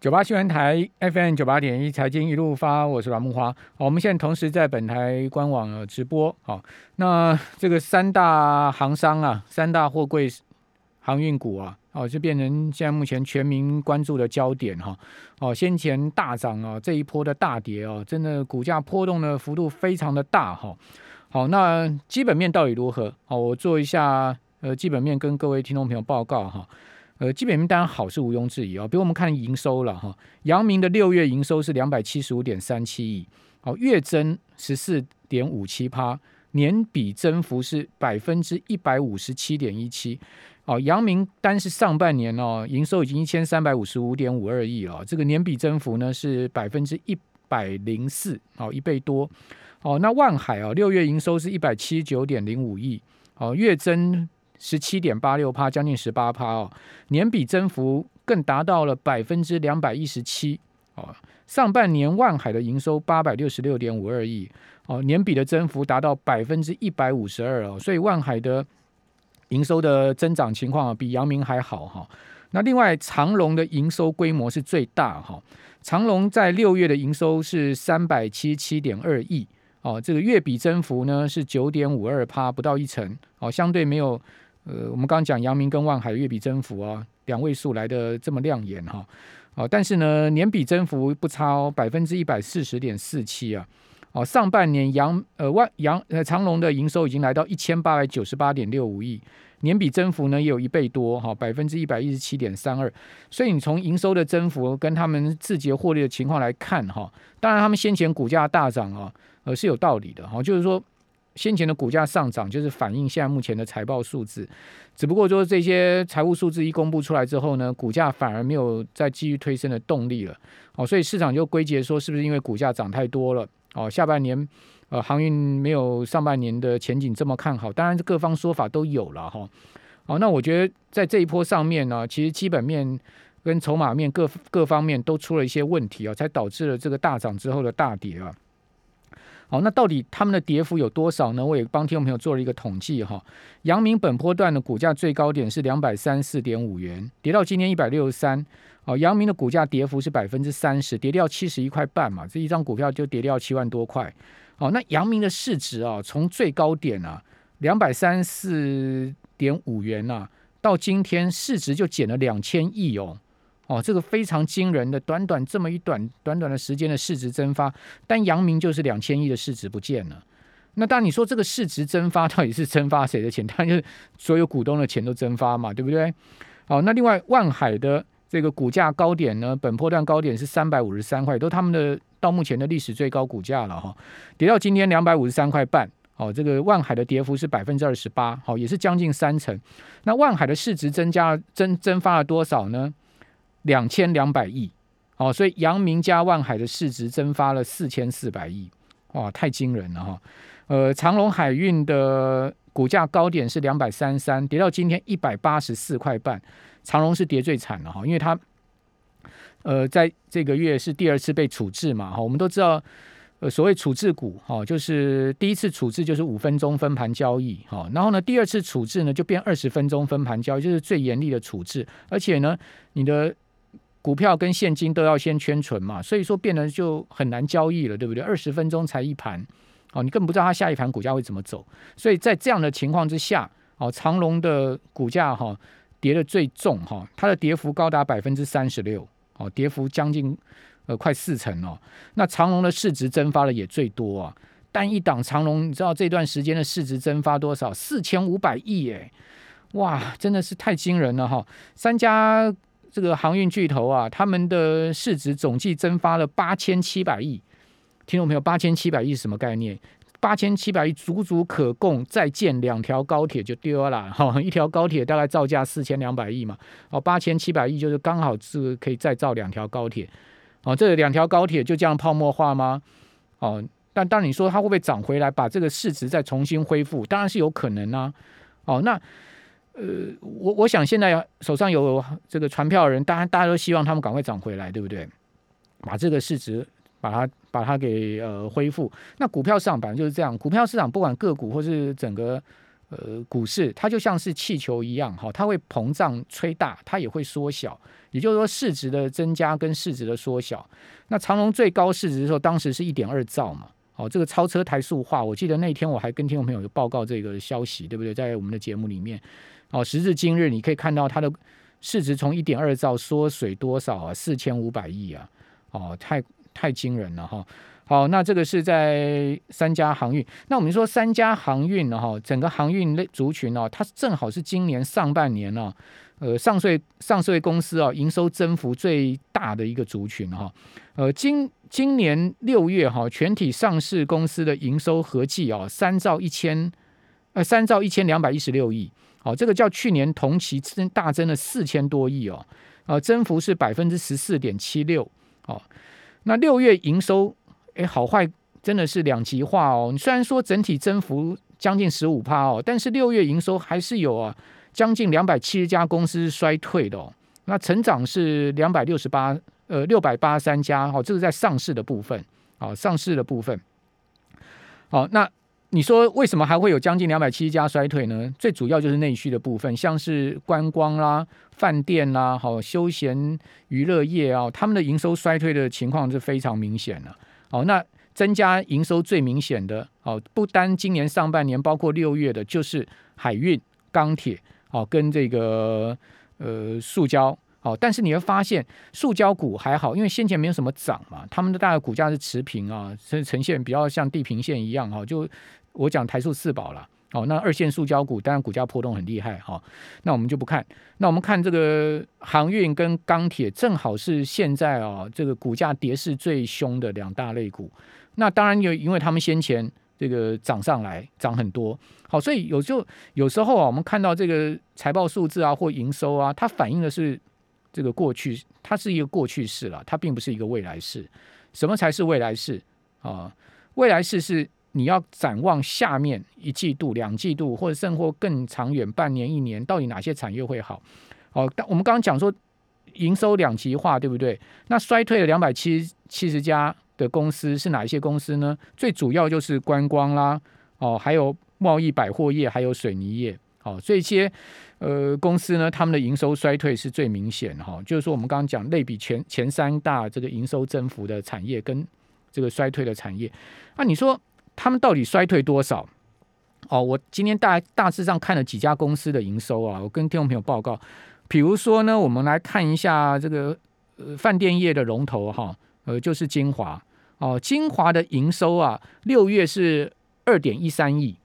九八新闻台 FM 九八点一财经一路发，我是阮木花。好，我们现在同时在本台官网直播。好，那这个三大行商啊，三大货柜航运股啊，哦，就变成现在目前全民关注的焦点哈。哦，先前大涨啊，这一波的大跌啊，真的股价波动的幅度非常的大哈。好，那基本面到底如何？好，我做一下呃基本面跟各位听众朋友报告哈。呃，基本面当然好是毋庸置疑啊。比如我们看营收了哈，阳明的六月营收是两百七十五点三七亿，好，月增十四点五七趴，年比增幅是百分之一百五十七点一七。哦，阳明单是上半年哦，营收已经一千三百五十五点五二亿了，这个年比增幅呢是百分之一百零四，哦，一倍多。哦，那万海哦，六月营收是一百七十九点零五亿，哦，月增。十七点八六趴，将近十八趴哦，年比增幅更达到了百分之两百一十七哦。上半年万海的营收八百六十六点五二亿哦，年比的增幅达到百分之一百五十二哦，所以万海的营收的增长情况比阳明还好哈。那另外长隆的营收规模是最大哈，长隆在六月的营收是三百七十七点二亿哦，这个月比增幅呢是九点五二趴，不到一成哦，相对没有。呃，我们刚刚讲阳明跟万海月比增幅啊，两位数来的这么亮眼哈，哦，但是呢，年比增幅不超百分之一百四十点四七啊，哦，上半年阳呃万阳呃长隆的营收已经来到一千八百九十八点六五亿，年比增幅呢也有一倍多哈，百分之一百一十七点三二，所以你从营收的增幅跟他们字节获利的情况来看哈，当然他们先前股价大涨啊，呃是有道理的哈，就是说。先前的股价上涨，就是反映现在目前的财报数字。只不过说这些财务数字一公布出来之后呢，股价反而没有再继续推升的动力了。哦，所以市场就归结说，是不是因为股价涨太多了？哦，下半年呃航运没有上半年的前景这么看好。当然，各方说法都有了哈。哦，那我觉得在这一波上面呢，其实基本面跟筹码面各各方面都出了一些问题啊，才导致了这个大涨之后的大跌啊。好，那到底他们的跌幅有多少呢？我也帮听众朋友做了一个统计哈。阳明本波段的股价最高点是两百三四点五元，跌到今天一百六十三。哦，阳明的股价跌幅是百分之三十，跌掉七十一块半嘛，这一张股票就跌掉七万多块。哦，那阳明的市值啊，从最高点啊两百三四点五元啊，到今天市值就减了两千亿哦。哦，这个非常惊人的，短短这么一短短短的时间的市值蒸发，但阳明就是两千亿的市值不见了。那当你说这个市值蒸发 到底是蒸发谁的钱？当然就是所有股东的钱都蒸发嘛，对不对？好，那另外万海的这个股价高点呢，本波段高点是三百五十三块，都他们的到目前的历史最高股价了哈，跌到今天两百五十三块半。哦，这个万海的跌幅是百分之二十八，好，也是将近三成。那万海的市值增加增蒸发了多少呢？两千两百亿，哦，所以阳明加万海的市值蒸发了四千四百亿，哇，太惊人了哈！呃，长隆海运的股价高点是两百三三，跌到今天一百八十四块半，长隆是跌最惨的哈，因为它呃在这个月是第二次被处置嘛，哈，我们都知道，呃，所谓处置股哈，就是第一次处置就是五分钟分盘交易，哈，然后呢，第二次处置呢就变二十分钟分盘交易，就是最严厉的处置，而且呢，你的股票跟现金都要先圈存嘛，所以说变得就很难交易了，对不对？二十分钟才一盘，哦，你根本不知道它下一盘股价会怎么走。所以在这样的情况之下，哦，长隆的股价哈跌的最重哈，它的跌幅高达百分之三十六，哦，跌幅将近呃快四成哦。那长隆的市值蒸发的也最多啊，单一档长隆，你知道这段时间的市值蒸发多少？四千五百亿哎，哇，真的是太惊人了哈！三家。这个航运巨头啊，他们的市值总计蒸发了八千七百亿。听众朋友，八千七百亿是什么概念？八千七百亿足足可供再建两条高铁就丢了哈，一条高铁大概造价四千两百亿嘛，哦，八千七百亿就是刚好是可以再造两条高铁。哦，这两条高铁就这样泡沫化吗？哦，但当你说它会不会涨回来，把这个市值再重新恢复，当然是有可能啊。哦，那。呃，我我想现在手上有这个传票的人，当然大家都希望他们赶快涨回来，对不对？把这个市值把它把它给呃恢复。那股票市场本来就是这样，股票市场不管个股或是整个呃股市，它就像是气球一样，哈，它会膨胀吹大，它也会缩小。也就是说，市值的增加跟市值的缩小。那长隆最高市值的时候，当时是一点二兆嘛，哦，这个超车台塑化，我记得那天我还跟听众朋友有报告这个消息，对不对？在我们的节目里面，哦，时至今日，你可以看到它的市值从一点二兆缩水多少啊？四千五百亿啊，哦，太太惊人了哈。好，那这个是在三家航运。那我们说三家航运呢，哈，整个航运类族群哦，它正好是今年上半年呢，呃，上税上税公司啊，营收增幅最大的一个族群哈。呃，今今年六月哈，全体上市公司的营收合计啊，三兆一千呃三兆一千两百一十六亿。好，这个较去年同期增大增了四千多亿哦，呃，增幅是百分之十四点七六。好，那六月营收。哎，好坏真的是两极化哦。你虽然说整体增幅将近十五趴哦，但是六月营收还是有啊，将近两百七十家公司衰退的哦。那成长是两百六十八，呃，六百八十三家哦，这是在上市的部分哦，上市的部分。好，那你说为什么还会有将近两百七十家衰退呢？最主要就是内需的部分，像是观光啦、饭店啦、好休闲娱乐业啊，他们的营收衰退的情况是非常明显的。好，那增加营收最明显的，哦，不单今年上半年，包括六月的，就是海运、钢铁，哦，跟这个呃塑胶，哦，但是你会发现，塑胶股还好，因为先前没有什么涨嘛，他们的大概股价是持平啊，是呈现比较像地平线一样，哈，就我讲台塑四宝了。哦，那二线塑胶股当然股价波动很厉害哈，那我们就不看。那我们看这个航运跟钢铁，正好是现在啊这个股价跌势最凶的两大类股。那当然有，因为他们先前这个涨上来涨很多，好，所以有就有时候啊，我们看到这个财报数字啊或营收啊，它反映的是这个过去，它是一个过去式了，它并不是一个未来式。什么才是未来式啊？未来式是。你要展望下面一季度、两季度，或者甚或更长远半年、一年，到底哪些产业会好？哦，但我们刚刚讲说营收两极化，对不对？那衰退了两百七七十家的公司是哪一些公司呢？最主要就是观光啦，哦，还有贸易百货业，还有水泥业。哦，这些呃公司呢，他们的营收衰退是最明显哈。就是说，我们刚刚讲类比前前三大这个营收增幅的产业跟这个衰退的产业，那你说？他们到底衰退多少？哦，我今天大大致上看了几家公司的营收啊，我跟听众朋友报告。比如说呢，我们来看一下这个呃饭店业的龙头哈，呃就是金华哦，金华的营收啊，六月是二点一三亿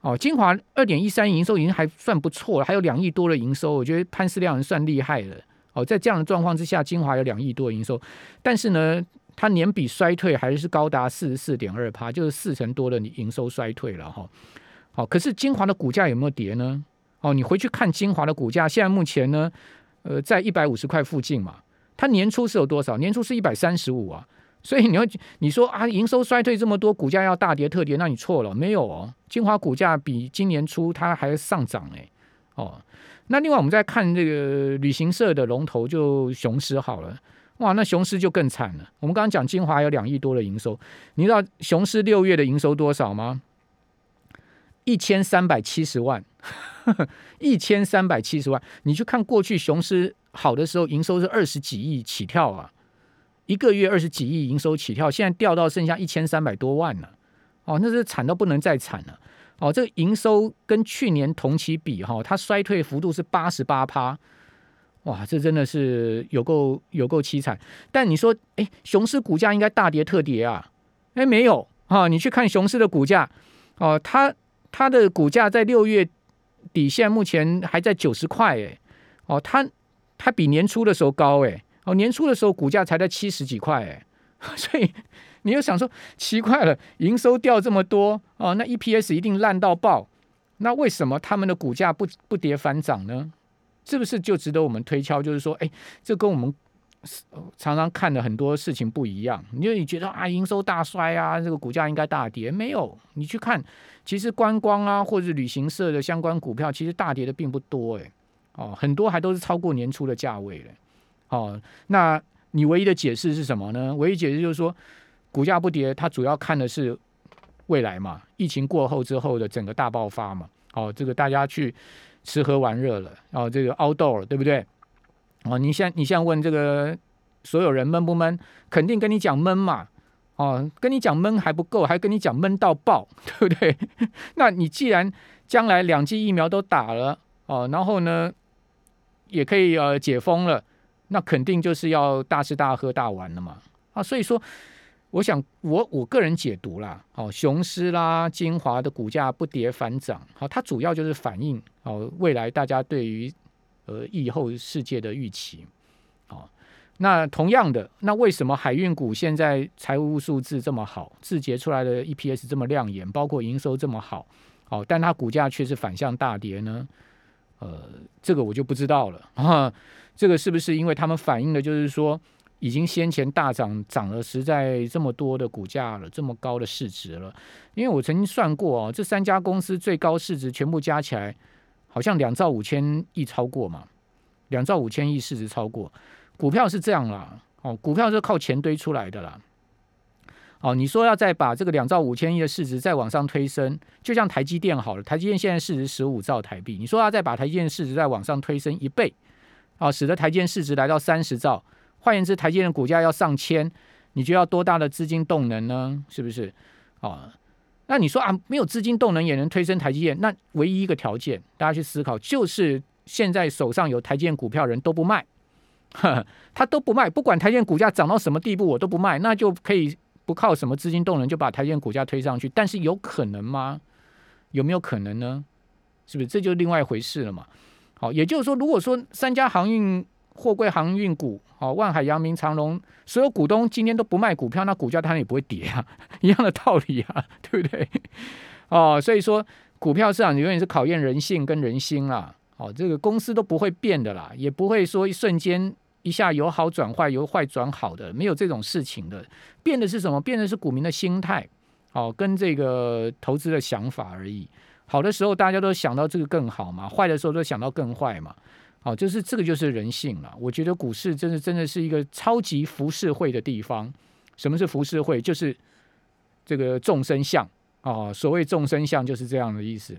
哦，金华二点一三营收已经还算不错了，还有两亿多的营收，我觉得潘思亮算厉害了哦，在这样的状况之下，金华有两亿多的营收，但是呢。它年比衰退还是高达四十四点二趴，就是四成多的营收衰退了哈。好，可是金华的股价有没有跌呢？哦，你回去看金华的股价，现在目前呢，呃，在一百五十块附近嘛。它年初是有多少？年初是一百三十五啊。所以你要你说啊，营收衰退这么多，股价要大跌特跌，那你错了，没有哦。金华股价比今年初它还上涨哎。哦，那另外我们再看这个旅行社的龙头，就雄狮好了。哇，那雄狮就更惨了。我们刚刚讲金华有两亿多的营收，你知道雄狮六月的营收多少吗？一千三百七十万，一千三百七十万。你去看过去雄狮好的时候，营收是二十几亿起跳啊，一个月二十几亿营收起跳，现在掉到剩下一千三百多万了。哦，那是惨到不能再惨了。哦，这个营收跟去年同期比，哈，它衰退幅度是八十八趴。哇，这真的是有够有够凄惨。但你说，哎，雄狮股价应该大跌特跌啊？哎，没有啊。你去看雄狮的股价，哦，它它的股价在六月底线目前还在九十块，哎，哦，它它比年初的时候高，哎，哦，年初的时候股价才在七十几块，哎，所以你又想说奇怪了，营收掉这么多，哦，那 EPS 一定烂到爆，那为什么他们的股价不不跌反涨呢？是不是就值得我们推敲？就是说，哎，这跟我们常常看的很多事情不一样。因为你觉得啊，营收大衰啊，这个股价应该大跌，没有。你去看，其实观光啊，或者旅行社的相关股票，其实大跌的并不多，哎，哦，很多还都是超过年初的价位了。哦，那你唯一的解释是什么呢？唯一解释就是说，股价不跌，它主要看的是未来嘛，疫情过后之后的整个大爆发嘛。哦，这个大家去吃喝玩乐了，哦，这个 outdoor 对不对？哦，你现你现在问这个所有人闷不闷？肯定跟你讲闷嘛。哦，跟你讲闷还不够，还跟你讲闷到爆，对不对？那你既然将来两剂疫苗都打了，哦，然后呢，也可以呃解封了，那肯定就是要大吃大喝大玩了嘛。啊，所以说，我想我我个人解读啦，哦，雄狮啦、金华的股价不跌反涨，好，它主要就是反映哦未来大家对于呃疫后世界的预期，哦。那同样的，那为什么海运股现在财务数字这么好，字节出来的 EPS 这么亮眼，包括营收这么好，好，但它股价却是反向大跌呢？呃，这个我就不知道了啊。这个是不是因为他们反映的就是说，已经先前大涨涨了实在这么多的股价了，这么高的市值了？因为我曾经算过哦，这三家公司最高市值全部加起来，好像两兆五千亿超过嘛，两兆五千亿市值超过。股票是这样啦，哦，股票是靠钱堆出来的啦，哦，你说要再把这个两兆五千亿的市值再往上推升，就像台积电好了，台积电现在市值十五兆台币，你说要再把台积电市值再往上推升一倍，哦，使得台积电市值来到三十兆，换言之，台积电股价要上千，你就要多大的资金动能呢？是不是？哦，那你说啊，没有资金动能也能推升台积电，那唯一一个条件，大家去思考，就是现在手上有台积电股票人都不卖。他都不卖，不管台积电股价涨到什么地步，我都不卖，那就可以不靠什么资金动能就把台积电股价推上去。但是有可能吗？有没有可能呢？是不是这就另外一回事了嘛？好，也就是说，如果说三家航运货柜航运股，哦，万海、阳明、长隆，所有股东今天都不卖股票，那股价当然也不会跌啊，一样的道理啊，对不对？哦，所以说股票市场永远是考验人性跟人心啦。哦，这个公司都不会变的啦，也不会说一瞬间一下由好转坏，由坏转好的，没有这种事情的。变的是什么？变的是股民的心态，哦，跟这个投资的想法而已。好的时候大家都想到这个更好嘛，坏的时候都想到更坏嘛。哦，就是这个就是人性了。我觉得股市真的真的是一个超级浮世绘的地方。什么是浮世绘？就是这个众生相哦。所谓众生相就是这样的意思。《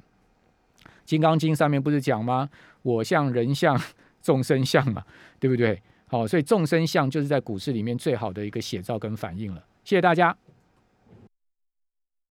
金刚经》上面不是讲吗？我相、人相、众生相嘛，对不对？好，所以众生相就是在股市里面最好的一个写照跟反应了。谢谢大家。